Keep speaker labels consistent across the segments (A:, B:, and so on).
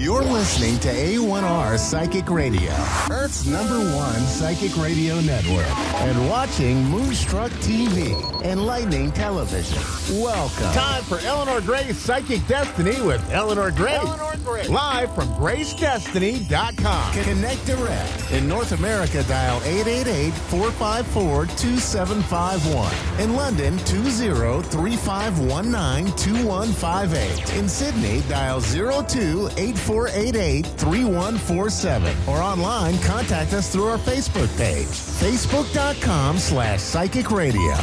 A: You're listening to A1R Psychic Radio, Earth's number one psychic radio network, and watching Moonstruck TV and Lightning Television. Welcome.
B: Time for Eleanor Grace Psychic Destiny with Eleanor Gray.
A: Eleanor Grace.
B: Live from GraceDestiny.com.
A: Connect direct. In North America, dial 888-454-2751. In London, 20-3519-2158. In Sydney, dial 02-8488-3147. Or online, contact us through our Facebook page, facebook.com slash psychic radio.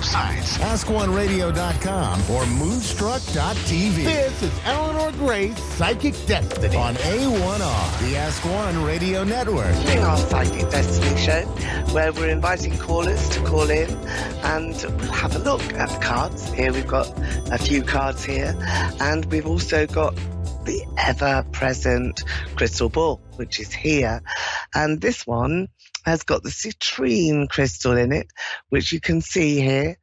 A: Websites, askoneradio.com or moonstruck.tv.
B: This is Eleanor Grace Psychic Destiny
A: on A1R, the Ask One Radio Network.
C: doing our Psychic Destiny show where we're inviting callers to call in and we'll have a look at the cards. Here we've got a few cards here and we've also got the ever present crystal ball, which is here. And this one has got the citrine crystal in it, which you can see here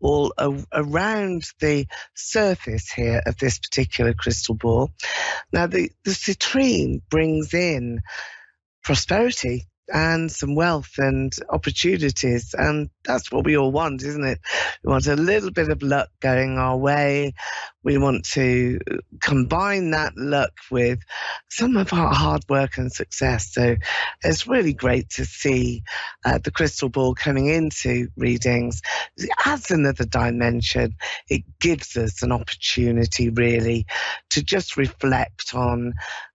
C: all around the surface here of this particular crystal ball. Now, the, the citrine brings in prosperity and some wealth and opportunities. And that's what we all want, isn't it? We want a little bit of luck going our way. We want to combine that luck with some of our hard work and success. So it's really great to see uh, the crystal ball coming into readings. It adds another dimension. It gives us an opportunity, really, to just reflect on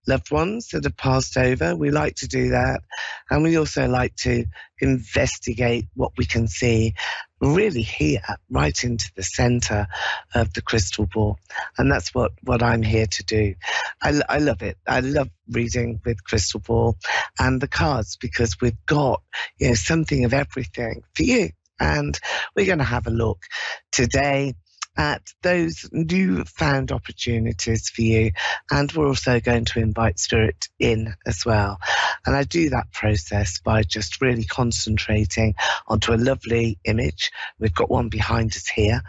C: loved ones that have passed over. We like to do that. And we also like to investigate what we can see really here, right into the center of the crystal ball. And that's what, what I'm here to do. I, I love it. I love reading with crystal ball and the cards because we've got, you know, something of everything for you. And we're going to have a look today at those newfound opportunities for you. And we're also going to invite spirit in as well. And I do that process by just really concentrating onto a lovely image. We've got one behind us here,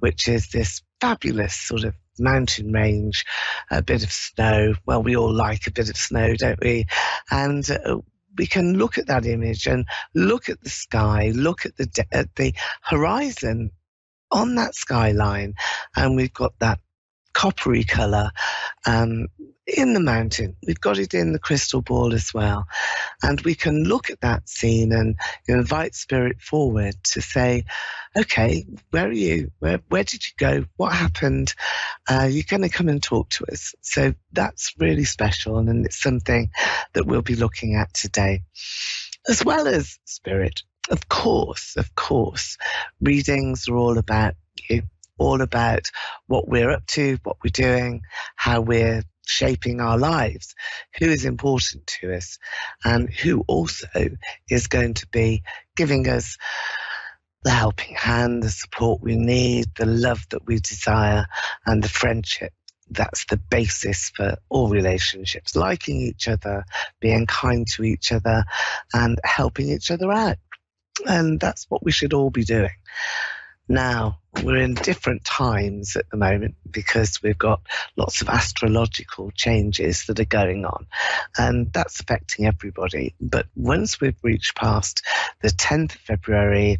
C: which is this fabulous sort of mountain range, a bit of snow. Well, we all like a bit of snow, don't we? And uh, we can look at that image and look at the sky, look at the at the horizon on that skyline, and we've got that coppery color um, in the mountain. We've got it in the crystal ball as well, and we can look at that scene and invite spirit forward to say, "Okay, where are you? Where where did you go? What happened? Uh, you're going to come and talk to us." So that's really special, and it's something that we'll be looking at today, as well as spirit of course, of course, readings are all about you, all about what we're up to, what we're doing, how we're shaping our lives, who is important to us, and who also is going to be giving us the helping hand, the support we need, the love that we desire, and the friendship. That's the basis for all relationships liking each other being kind to each other and helping each other out and that's what we should all be doing. Now, we're in different times at the moment because we've got lots of astrological changes that are going on, and that's affecting everybody. But once we've reached past the 10th of February,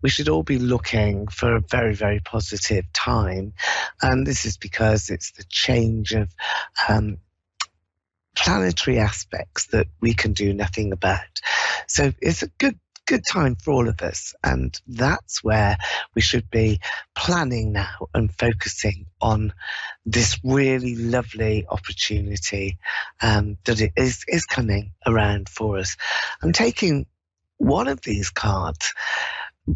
C: we should all be looking for a very, very positive time. And this is because it's the change of um, planetary aspects that we can do nothing about. So it's a good good time for all of us. And that's where we should be planning now and focusing on this really lovely opportunity um, that it is, is coming around for us. I'm taking one of these cards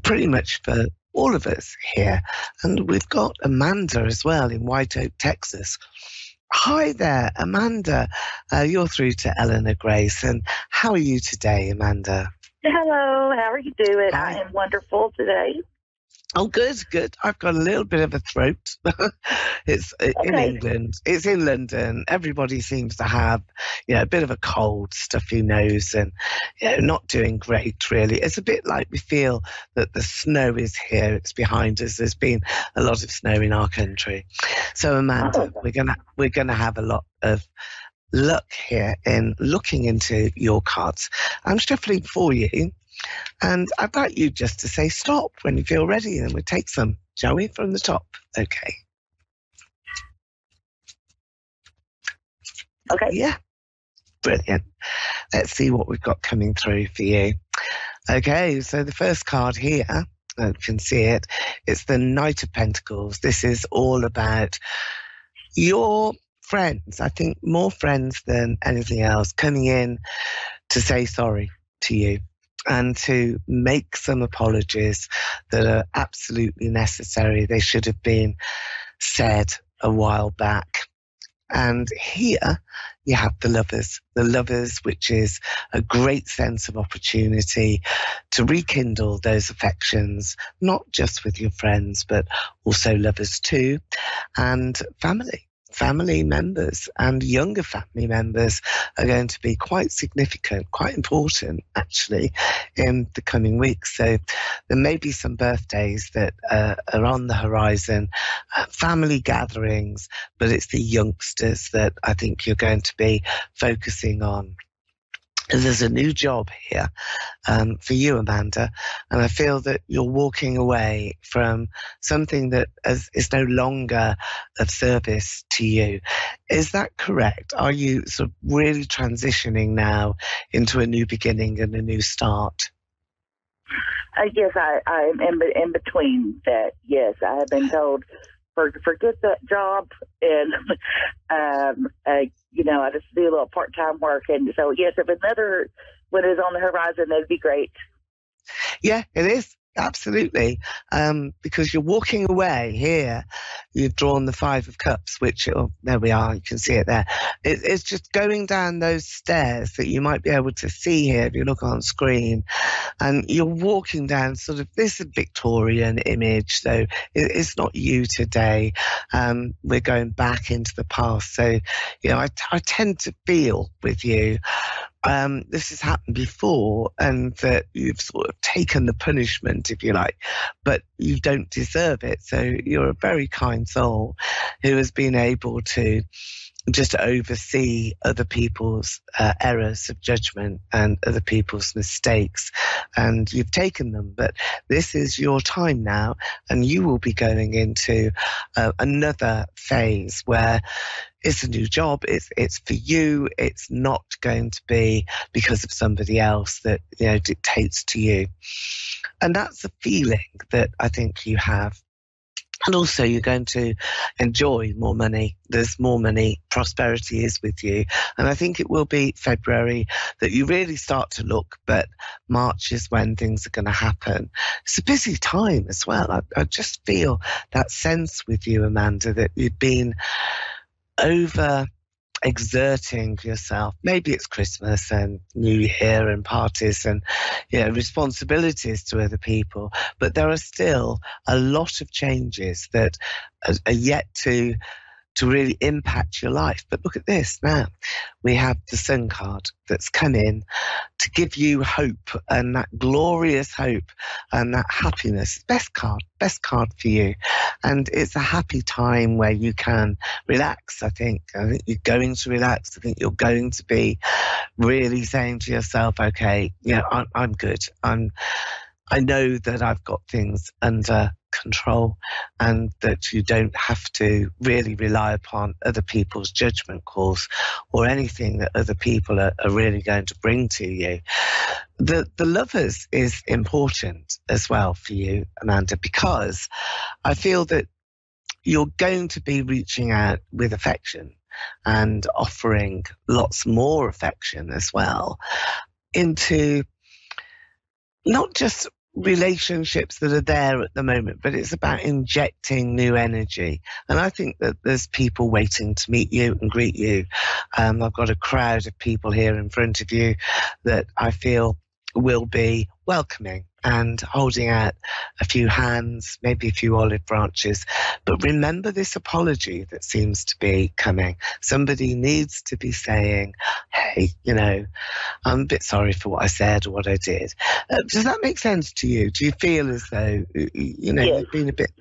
C: pretty much for all of us here. And we've got Amanda as well in White Oak, Texas. Hi there, Amanda. Uh, you're through to Eleanor Grace. And how are you today, Amanda?
D: Hello, how are you doing?
C: Hi.
D: I am wonderful today.
C: Oh, good, good. I've got a little bit of a throat. it's okay. in England. It's in London. Everybody seems to have, you know, a bit of a cold, stuffy nose, and you know, not doing great. Really, it's a bit like we feel that the snow is here. It's behind us. There's been a lot of snow in our country. So, Amanda, oh. we're gonna we're gonna have a lot of luck here in looking into your cards. I'm shuffling for you and I'd like you just to say stop when you feel ready, and we take some, shall we, from the top? Okay.
D: Okay.
C: Yeah. Brilliant. Let's see what we've got coming through for you. Okay, so the first card here, you can see it, it's the Knight of Pentacles. This is all about your friends. I think more friends than anything else coming in to say sorry to you and to make some apologies that are absolutely necessary. They should have been said a while back. And here you have the lovers, the lovers, which is a great sense of opportunity to rekindle those affections, not just with your friends, but also lovers too, and family family members and younger family members are going to be quite significant, quite important actually in the coming weeks. So there may be some birthdays that uh, are on the horizon, uh, family gatherings, but it's the youngsters that I think you're going to be focusing on there's a new job here um, for you, Amanda, and I feel that you're walking away from something that is, is, no longer of service to you. Is that correct? Are you sort of really transitioning now into a new beginning and a new start?
D: Uh, yes, I, I'm in, in between that. Yes, I have been told forget that job and um, uh, you know I just do a little part time work and so yes if another one is on the horizon that'd be great.
C: Yeah, it is. Absolutely, um, because you're walking away here. You've drawn the Five of Cups, which oh, there we are. You can see it there. It, it's just going down those stairs that you might be able to see here if you look on screen, and you're walking down sort of this Victorian image. So it, it's not you today. Um, we're going back into the past. So you know, I, I tend to feel with you um, this has happened before and that you've sort of taken the punishment, if you like, but you don't deserve it. So you're a very kind soul who has been able to just oversee other people's uh, errors of judgment and other people's mistakes. And you've taken them, but this is your time now, and you will be going into uh, another phase where it's a new job. It's it's for you. It's not going to be because of somebody else that you know dictates to you, and that's a feeling that I think you have. And also, you're going to enjoy more money. There's more money. Prosperity is with you. And I think it will be February that you really start to look, but March is when things are going to happen. It's a busy time as well. I, I just feel that sense with you, Amanda, that you've been over exerting yourself. Maybe it's Christmas and New Year and parties and you know, responsibilities to other people, but there are still a lot of changes that are yet to to really impact your life. But look at this now. We have the Sun card that's come in to give you hope and that glorious hope and that happiness. Best card, best card for you. And it's a happy time where you can relax, I think. I think you're going to relax. I think you're going to be really saying to yourself, okay, you know, I'm, I'm good. I'm, I know that I've got things under control and that you don't have to really rely upon other people's judgment calls or anything that other people are, are really going to bring to you. The, the lovers is important as well for you, Amanda, because I feel that you're going to be reaching out with affection and offering lots more affection as well into not just relationships that are there at the moment, but it's about injecting new energy. And I think that there's people waiting to meet you and greet you. Um, I've got a crowd of people here in front of you that I feel will be welcoming and holding out a few hands, maybe a few olive branches. But remember this apology that seems to be coming. Somebody needs to be saying, hey, you know, I'm a bit sorry for what I said or what I did. Uh, does that make sense to you? Do you feel as though, you know,
D: yes.
C: you've been a bit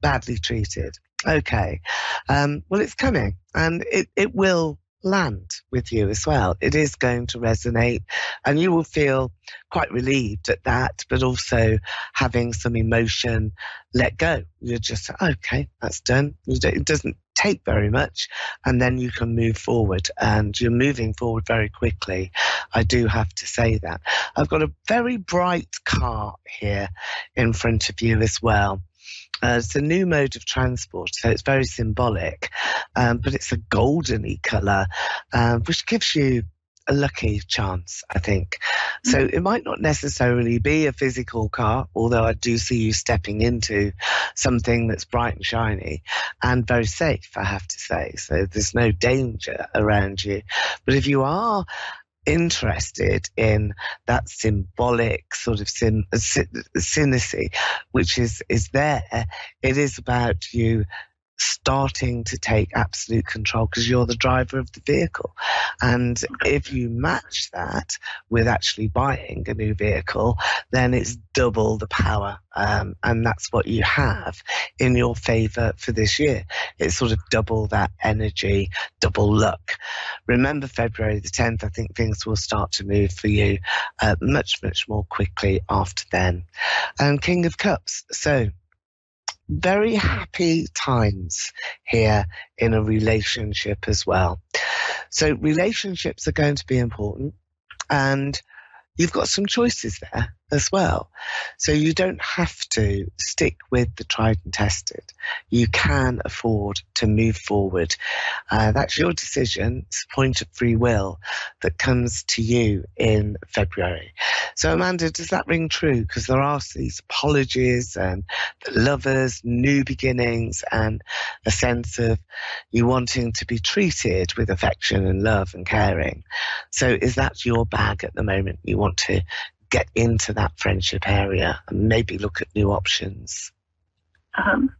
C: badly treated? Okay. Um, well, it's coming and it, it will land with you as well. It is going to resonate and you will feel quite relieved at that, but also having some emotion let go. You're just, okay, that's done. It doesn't take very much and then you can move forward and you're moving forward very quickly. I do have to say that. I've got a very bright car here in front of you as well. Uh, it's a new mode of transport, so it's very symbolic, um, but it's a goldeny colour, um, which gives you a lucky chance, I think. So it might not necessarily be a physical car, although I do see you stepping into something that's bright and shiny and very safe, I have to say. So there's no danger around you. But if you are interested in that symbolic sort of syn- synesy, which is, is there. It is about you starting to take absolute control because you're the driver of the vehicle. And if you match that with actually buying a new vehicle, then it's double the power. Um, and that's what you have in your favor for this year. It's sort of double that energy, double luck. Remember February the 10th, I think things will start to move for you uh, much, much more quickly after then. And King of Cups. So, very happy times here in a relationship as well. So relationships are going to be important and you've got some choices there as well. So you don't have to stick with the tried and tested. You can afford to move forward. Uh, that's your decision. It's a point of free will that comes to you in February. So, Amanda, does that ring true? Because there are these apologies and the lovers, new beginnings, and a sense of you wanting to be treated with affection and love and caring. So, is that your bag at the moment? You want to get into that friendship area and maybe look at new options?
D: Um,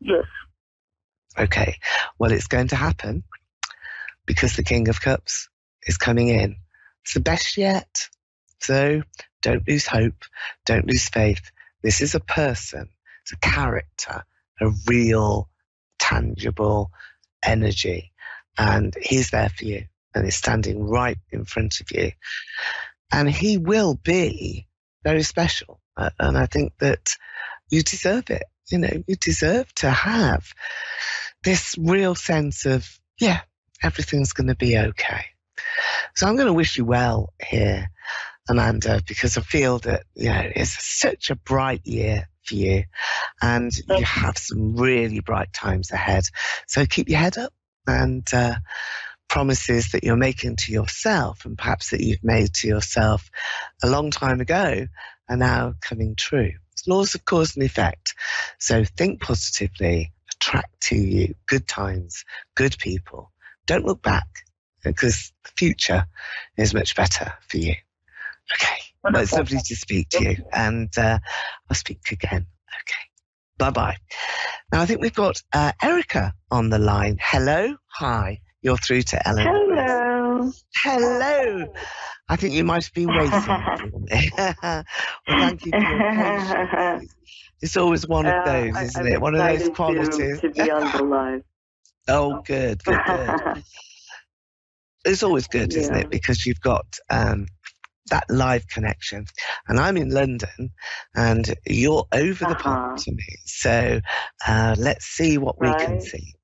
D: yes.
C: Okay. Well, it's going to happen because the King of Cups is coming in. It's the best yet. So don't lose hope. Don't lose faith. This is a person. It's a character, a real, tangible energy. And he's there for you and is standing right in front of you and he will be very special. Uh, and I think that you deserve it. You know, you deserve to have this real sense of, yeah, everything's going to be okay. So I'm going to wish you well here, Amanda, because I feel that, you know, it's such a bright year for you and you have some really bright times ahead. So keep your head up and, uh, promises that you're making to yourself and perhaps that you've made to yourself a long time ago are now coming true. It's laws of cause and effect. So think positively, attract to you good times, good people. Don't look back because the future is much better for you. Okay. Well, it's lovely to speak to you and uh, I'll speak again. Okay. Bye bye. Now I think we've got uh, Erica on the line. Hello. Hi. You're through to Ellen.
E: Hello.
C: Hello. I think you might have been waiting for me. well, thank you for your patience. It's always one of those, uh, isn't
E: I'm
C: it? One of those qualities.
E: To, to be on the line.
C: oh, good, good, good. it's always good, yeah. isn't it? Because you've got um, that live connection. And I'm in London and you're over the uh-huh. pond to me. So uh, let's see what right. we can see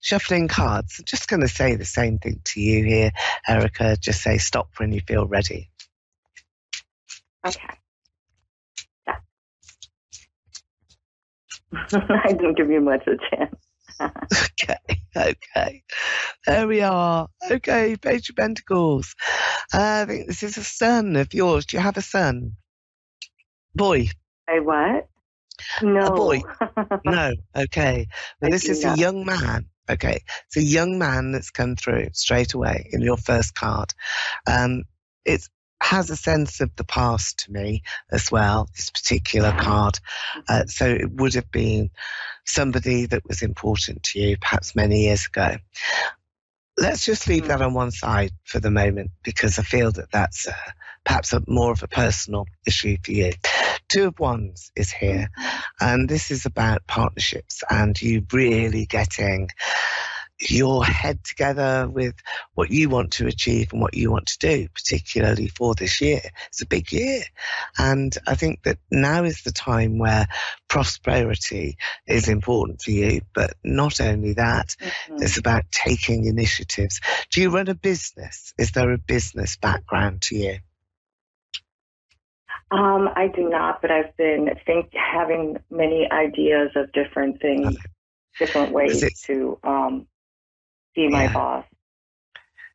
C: shuffling cards. I'm just going to say the same thing to you here, Erica. Just say stop when you feel ready.
E: Okay. I didn't give you much of a chance.
C: okay, okay. There we are. Okay, Page of Pentacles. Uh, I think this is a son of yours. Do you have a son? Boy.
E: A what? No.
C: A boy. no. Okay. Well, this is not. a young man. Okay, it's a young man that's come through straight away in your first card. Um, it's has a sense of the past to me as well, this particular card. Uh, so it would have been somebody that was important to you perhaps many years ago. Let's just leave that on one side for the moment because I feel that that's uh, perhaps a, more of a personal issue for you. Two of Wands is here, and this is about partnerships and you really getting your head together with what you want to achieve and what you want to do, particularly for this year. It's a big year. And I think that now is the time where prosperity is important for you. But not only that, mm-hmm. it's about taking initiatives. Do you run a business? Is there a business background to you?
E: Um, I do not, but I've been think having many ideas of different things, different ways to um, be my yeah. boss.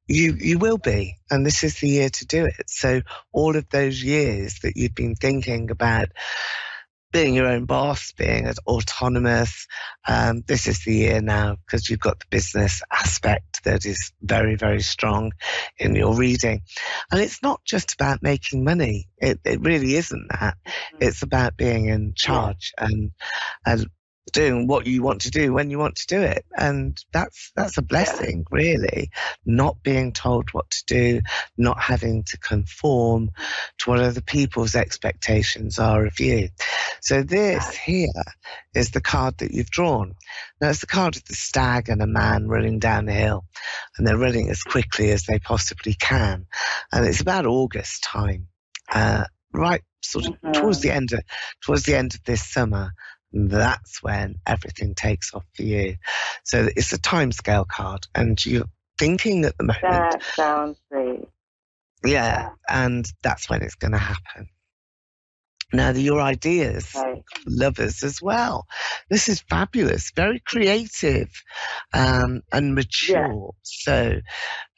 C: You you will be, and this is the year to do it. So all of those years that you've been thinking about being your own boss, being as autonomous, um, this is the year now because you've got the business aspect that is very, very strong in your reading. And it's not just about making money. It, it really isn't that. Mm-hmm. It's about being in charge and, and doing what you want to do when you want to do it. And that's that's a blessing really. Not being told what to do not having to conform to what other people's expectations are of you. So this here is the card that you've drawn. Now it's the card of the stag and a man running down the hill and they're running as quickly as they possibly can. And it's about august time uh, right sort of mm-hmm. towards the end of towards the end of this summer that's when everything takes off for you. So it's a timescale card, and you're thinking at the moment.
E: That sounds great.
C: Yeah, and that's when it's going to happen. Now, your ideas, right. lovers as well. This is fabulous, very creative um, and mature. Yeah. So,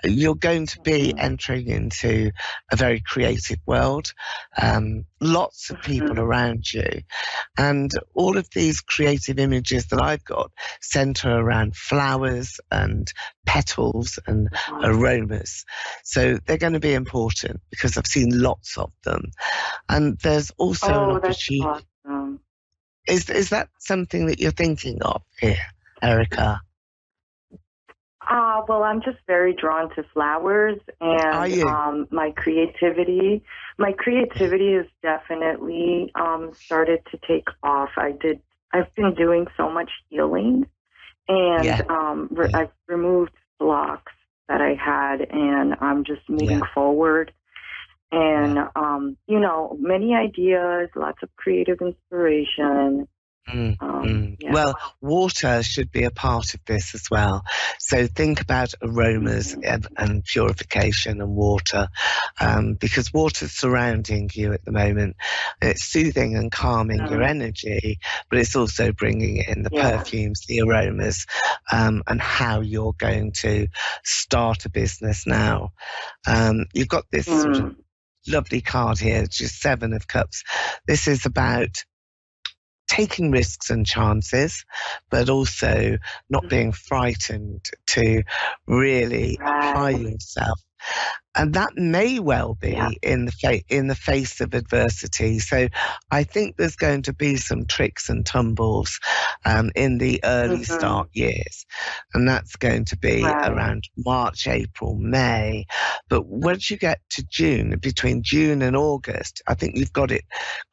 C: you're going to be mm-hmm. entering into a very creative world. Um, lots of people mm-hmm. around you. And all of these creative images that I've got center around flowers and petals and mm-hmm. aromas. So they're going to be important because I've seen lots of them. And there's also
E: oh,
C: an opportunity.
E: Awesome.
C: Is, is that something that you're thinking of here, Erica?
E: Uh, well, I'm just very drawn to flowers and um, my creativity. My creativity has definitely um, started to take off. I did. I've been doing so much healing, and yeah. um, re- yeah. I've removed blocks that I had, and I'm just moving yeah. forward. And um, you know, many ideas, lots of creative inspiration,
C: Mm, um, mm. Yeah. Well, water should be a part of this as well. So think about aromas mm-hmm. and, purification and water, um, because water's surrounding you at the moment. It's soothing and calming your mm. energy, but it's also bringing in the yeah. perfumes, the aromas, um, and how you're going to start a business now. Um, you've got this sort of mm. lovely card here, just seven of cups. This is about taking risks and chances, but also not mm. being frightened to really apply yourself and that may well be yeah. in the fa- in the face of adversity. So I think there's going to be some tricks and tumbles um, in the early mm-hmm. start years, and that's going to be right. around March, April, May. But once you get to June, between June and August, I think you've got it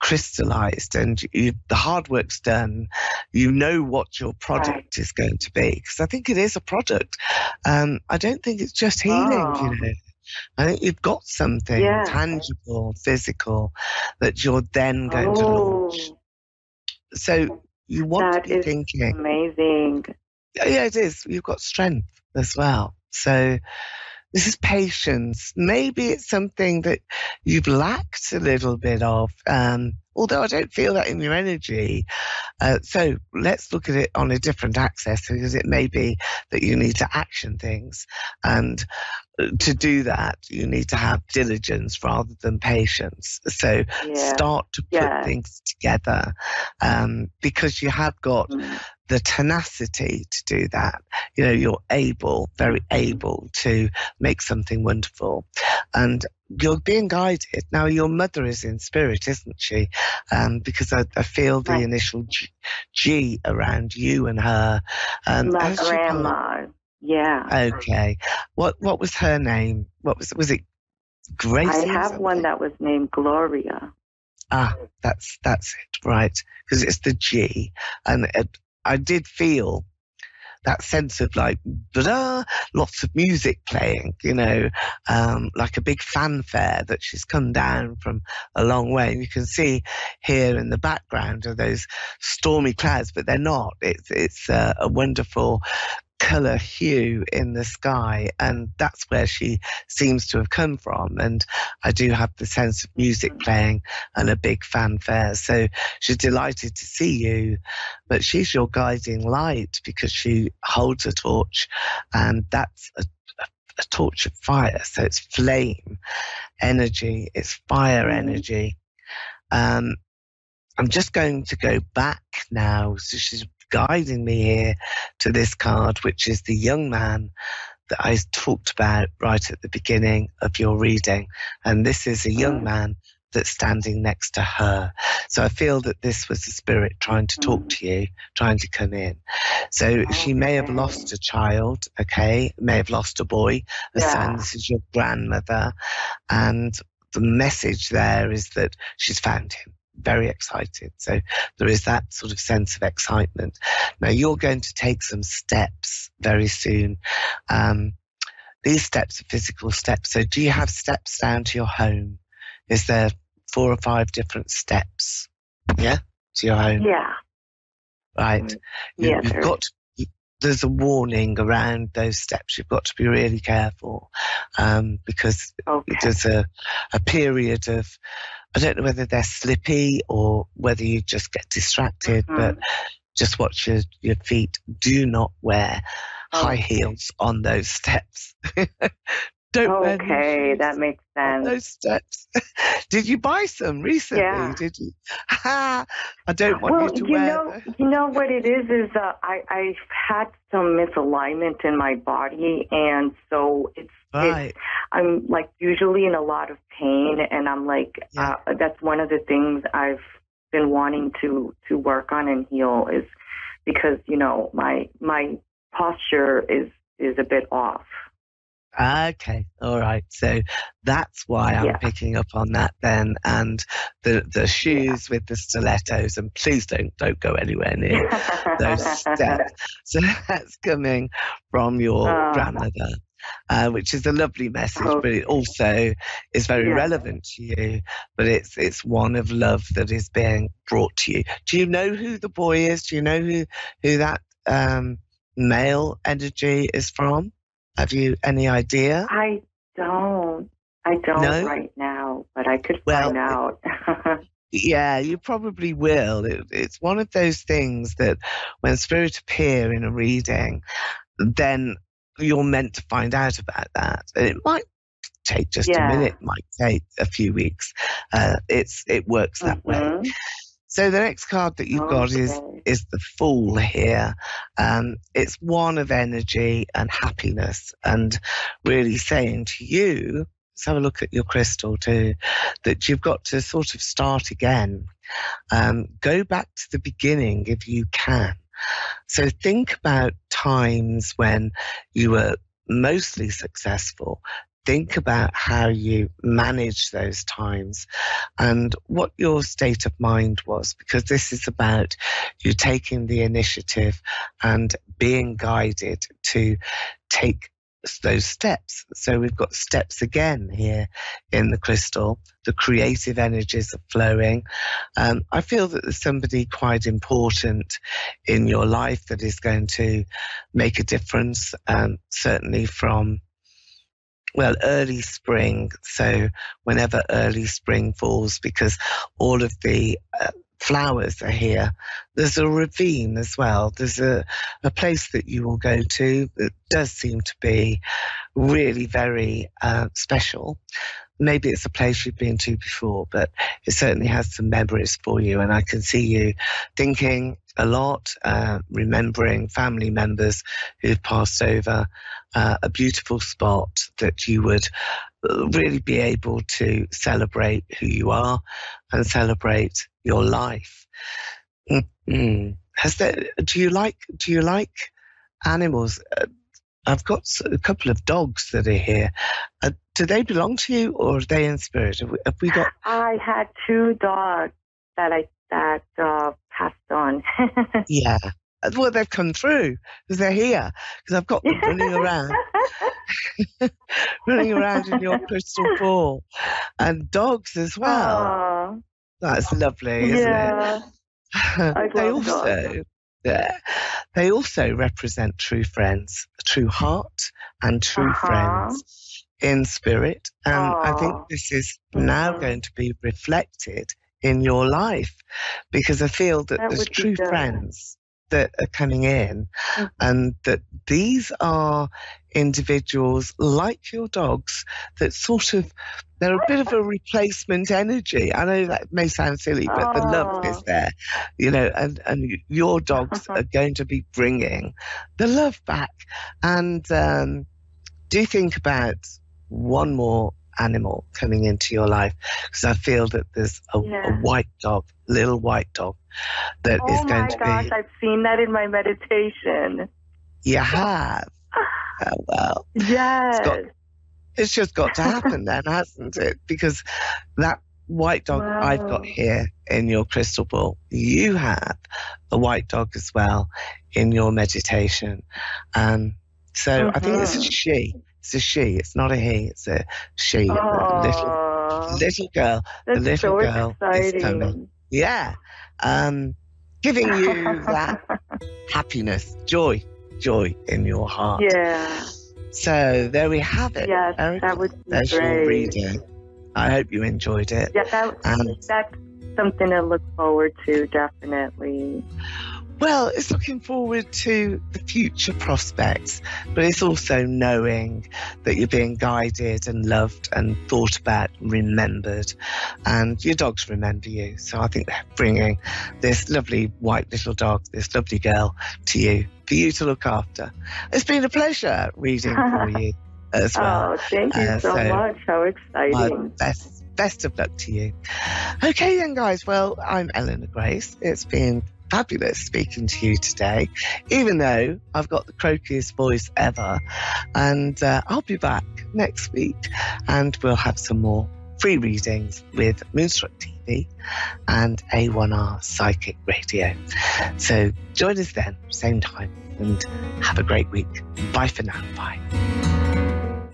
C: crystallized, and you, the hard work's done. You know what your product right. is going to be because I think it is a product. Um, I don't think it's just healing, oh. you know. I think you've got something yeah. tangible, physical that you're then going oh, to launch. So you want to be thinking.
E: Amazing.
C: Yeah, it is. You've got strength as well. So this is patience. Maybe it's something that you've lacked a little bit of. Um, although I don't feel that in your energy. Uh, so let's look at it on a different axis because it may be that you need to action things. And uh, to do that, you need to have diligence rather than patience. So yeah. start to put yeah. things together um, because you have got mm. The tenacity to do that. You know, you're able, very able to make something wonderful. And you're being guided. Now, your mother is in spirit, isn't she? Um, because I, I feel the right. initial G, G, around you and her.
E: Um, My grandma. Yeah.
C: Okay. What What was her name? What was was it? Grace. I
E: have one that was named Gloria.
C: Ah, that's that's it, right? Because it's the G, and it, I did feel that sense of like, blah, lots of music playing, you know, um, like a big fanfare that she's come down from a long way. And you can see here in the background are those stormy clouds, but they're not. It's, it's uh, a wonderful color hue in the sky and that's where she seems to have come from and i do have the sense of music playing and a big fanfare so she's delighted to see you but she's your guiding light because she holds a torch and that's a, a, a torch of fire so it's flame energy it's fire mm-hmm. energy um, I'm just going to go back now. So she's guiding me here to this card, which is the young man that I talked about right at the beginning of your reading. And this is a young mm. man that's standing next to her. So I feel that this was the spirit trying to talk mm. to you, trying to come in. So she may have lost a child, okay, may have lost a boy, a yeah. son. This is your grandmother. And the message there is that she's found him very excited. So there is that sort of sense of excitement. Now you're going to take some steps very soon. Um, these steps are physical steps. So do you have steps down to your home? Is there four or five different steps? Yeah, to your home.
E: Yeah.
C: Right. Mm. You, yeah. You've got. To, there's a warning around those steps. You've got to be really careful um, because okay. there's a, a period of I don't know whether they're slippy or whether you just get distracted, mm-hmm. but just watch your, your feet. Do not wear oh. high heels on those steps.
E: don't okay, that makes sense.
C: Those steps. Did you buy some recently?
E: Yeah.
C: Did you? I don't want
E: well,
C: you to
E: you
C: wear.
E: Know, them. you know what it is? Is uh, I I've had some misalignment in my body, and so it's
C: Right.
E: I'm like usually in a lot of pain, and I'm like, yeah. uh, that's one of the things I've been wanting to to work on and heal is because you know my my posture is is a bit off.
C: Okay, all right. So that's why I'm yeah. picking up on that then, and the the shoes yeah. with the stilettos. And please don't don't go anywhere near those steps. So that's coming from your uh, grandmother uh, which is a lovely message, oh. but it also is very yeah. relevant to you. But it's it's one of love that is being brought to you. Do you know who the boy is? Do you know who who that um, male energy is from? Have you any idea?
E: I don't. I don't no? right now, but I could well, find out.
C: Yeah, you probably will. It, it's one of those things that when spirit appear in a reading, then you're meant to find out about that. And it might take just yeah. a minute, might take a few weeks. Uh, it's it works that mm-hmm. way. So the next card that you've got is is the Fool here. Um, it's one of energy and happiness, and really saying to you, let's have a look at your crystal too, that you've got to sort of start again. Um, go back to the beginning if you can. So think about times when you were mostly successful. Think about how you manage those times and what your state of mind was, because this is about you taking the initiative and being guided to take those steps. So we've got steps again here in the crystal. The creative energies are flowing. Um, I feel that there's somebody quite important in your life that is going to make a difference, um, certainly from well, early spring. So whenever early spring falls, because all of the uh, flowers are here. There's a ravine as well. There's a, a place that you will go to that does seem to be really very uh, special. Maybe it's a place you've been to before, but it certainly has some memories for you. And I can see you thinking a lot, uh, remembering family members who've passed over, uh, a beautiful spot that you would uh, really be able to celebrate who you are and celebrate your life. Mm-hmm. Has there, do you like, do you like animals? Uh, I've got a couple of dogs that are here. Uh, do they belong to you, or are they in spirit? Have we, have we got?
E: I had two dogs that I that uh, passed on.
C: yeah, well, they've come through because they're here. Because I've got them running around, running around in your crystal ball, and dogs as well. Aww. That's lovely, isn't
E: yeah.
C: it? they also, dogs. yeah, they also represent true friends, true heart, and true uh-huh. friends in spirit. And Aww. I think this is now mm-hmm. going to be reflected in your life because I feel that, that there's true friends that are coming in mm-hmm. and that these are individuals like your dogs that sort of they're a bit of a replacement energy. I know that may sound silly, but the love is there, you know, and, and your dogs are going to be bringing the love back. And um, do think about one more animal coming into your life because I feel that there's a, yeah. a, white dog, little white dog, that
E: oh
C: is going
E: to
C: be. Oh my
E: gosh, I've seen that in my meditation.
C: You have. oh, well.
E: Yes.
C: It's, got, it's, just got to happen then, hasn't it? Because that white dog wow. I've got here in your crystal ball, you have a white dog as well in your meditation. Um, so mm-hmm. I think it's mm-hmm. she. It's a she. It's not a he. It's a she. little little girl.
E: That's
C: the little
E: so
C: girl
E: exciting.
C: is coming. Yeah. Um, giving you that happiness, joy, joy in your heart.
E: Yeah.
C: So there we have it.
E: Yes, Erica. that would be
C: There's
E: great.
C: your reading. I hope you enjoyed it.
E: Yeah, that, and, that's something to look forward to, definitely.
C: Well, it's looking forward to the future prospects, but it's also knowing that you're being guided and loved and thought about, and remembered, and your dogs remember you. So I think they're bringing this lovely white little dog, this lovely girl to you for you to look after. It's been a pleasure reading for you as well.
E: Oh, thank you uh, so, so, much. How exciting.
C: best, best of luck to you. Okay, then, guys. Well, I'm Eleanor Grace. It's been fabulous speaking to you today, even though I've got the croakiest voice ever. And uh, I'll be back next week and we'll have some more free readings with Moonstruck TV and A1R Psychic Radio. So join us then, same time, and have a great week. Bye for now. Bye.